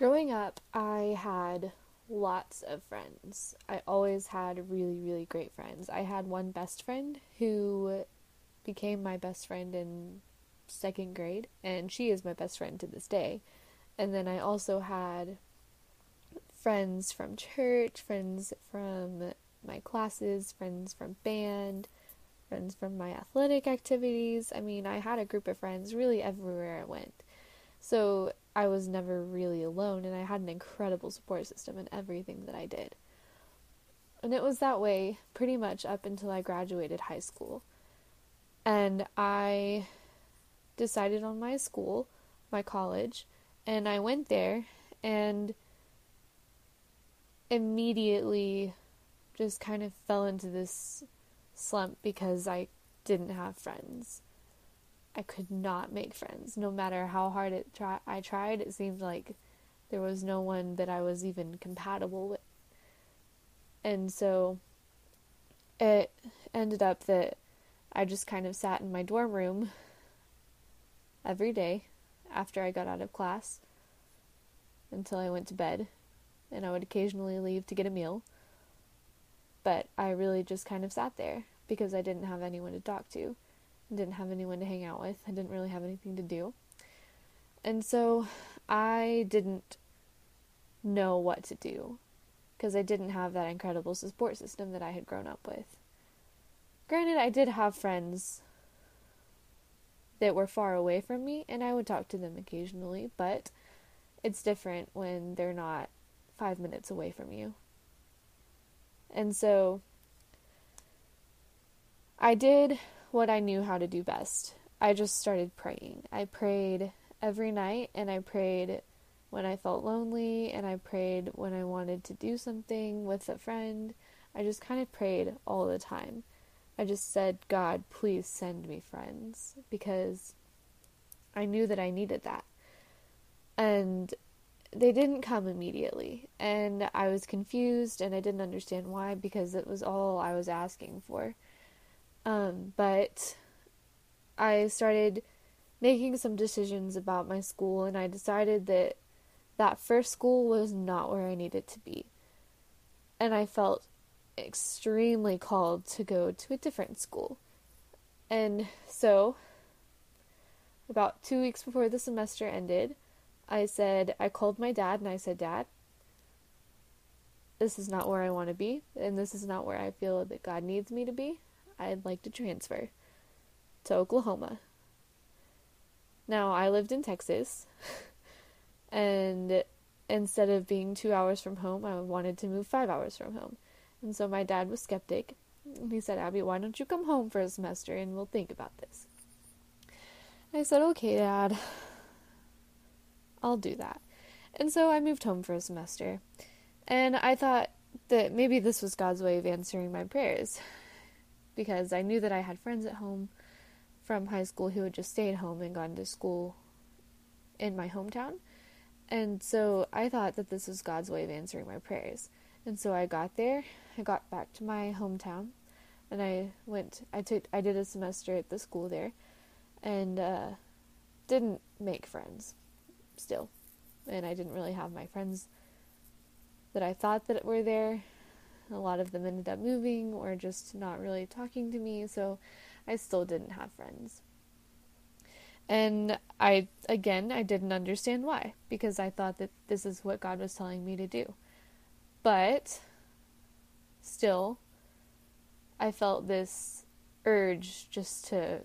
Growing up, I had lots of friends. I always had really, really great friends. I had one best friend who became my best friend in second grade, and she is my best friend to this day. And then I also had friends from church, friends from my classes, friends from band, friends from my athletic activities. I mean, I had a group of friends really everywhere I went. So I was never really alone, and I had an incredible support system in everything that I did. And it was that way pretty much up until I graduated high school. And I decided on my school, my college, and I went there and immediately just kind of fell into this slump because I didn't have friends. I could not make friends. No matter how hard it try- I tried, it seemed like there was no one that I was even compatible with. And so it ended up that I just kind of sat in my dorm room every day after I got out of class until I went to bed. And I would occasionally leave to get a meal. But I really just kind of sat there because I didn't have anyone to talk to didn't have anyone to hang out with. I didn't really have anything to do. And so I didn't know what to do because I didn't have that incredible support system that I had grown up with. Granted, I did have friends that were far away from me, and I would talk to them occasionally, but it's different when they're not five minutes away from you. And so I did what I knew how to do best. I just started praying. I prayed every night and I prayed when I felt lonely and I prayed when I wanted to do something with a friend. I just kind of prayed all the time. I just said, God, please send me friends because I knew that I needed that. And they didn't come immediately. And I was confused and I didn't understand why because it was all I was asking for. Um, but I started making some decisions about my school, and I decided that that first school was not where I needed to be. And I felt extremely called to go to a different school. And so, about two weeks before the semester ended, I said, I called my dad and I said, Dad, this is not where I want to be, and this is not where I feel that God needs me to be. I'd like to transfer to Oklahoma. Now, I lived in Texas, and instead of being two hours from home, I wanted to move five hours from home. And so my dad was skeptic. He said, Abby, why don't you come home for a semester and we'll think about this? I said, okay, Dad, I'll do that. And so I moved home for a semester. And I thought that maybe this was God's way of answering my prayers because I knew that I had friends at home from high school who had just stayed home and gone to school in my hometown. And so I thought that this was God's way of answering my prayers. And so I got there, I got back to my hometown, and I went I took I did a semester at the school there and uh, didn't make friends still. And I didn't really have my friends that I thought that were there a lot of them ended up moving or just not really talking to me, so I still didn't have friends. And I, again, I didn't understand why, because I thought that this is what God was telling me to do. But still, I felt this urge just to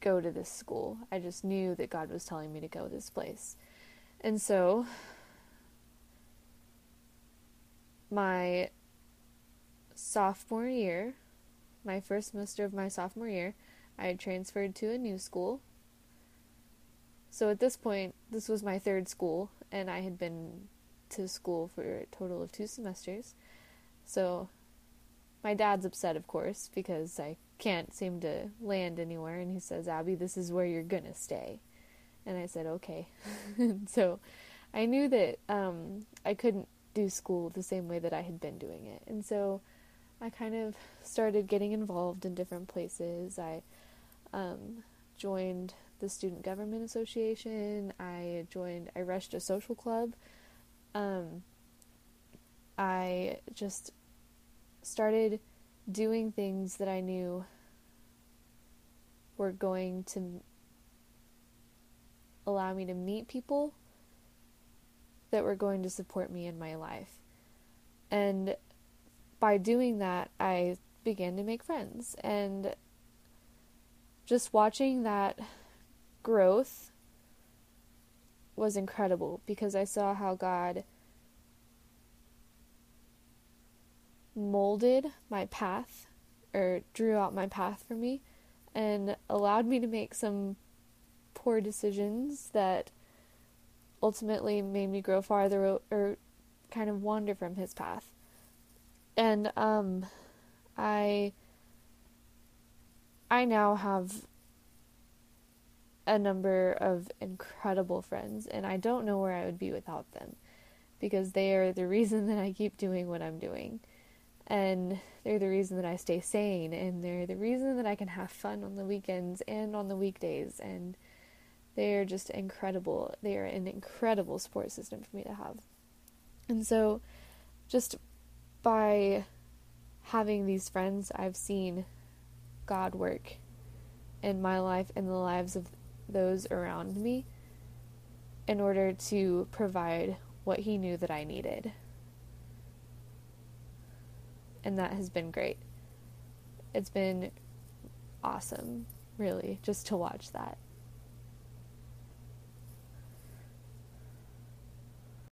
go to this school. I just knew that God was telling me to go to this place. And so, my sophomore year, my first semester of my sophomore year, I had transferred to a new school. So at this point, this was my third school, and I had been to school for a total of two semesters. So my dad's upset, of course, because I can't seem to land anywhere, and he says, Abby, this is where you're gonna stay. And I said, okay. so I knew that um, I couldn't do school the same way that I had been doing it. And so I kind of started getting involved in different places. I um, joined the Student Government Association. I joined, I rushed a social club um, I just started doing things that I knew were going to allow me to meet people that were going to support me in my life. And by doing that, I began to make friends. And just watching that growth was incredible because I saw how God molded my path or drew out my path for me and allowed me to make some poor decisions that ultimately made me grow farther or kind of wander from his path. And um I I now have a number of incredible friends and I don't know where I would be without them because they are the reason that I keep doing what I'm doing. And they're the reason that I stay sane and they're the reason that I can have fun on the weekends and on the weekdays and they're just incredible. They are an incredible support system for me to have. And so, just by having these friends, I've seen God work in my life and the lives of those around me in order to provide what He knew that I needed. And that has been great. It's been awesome, really, just to watch that.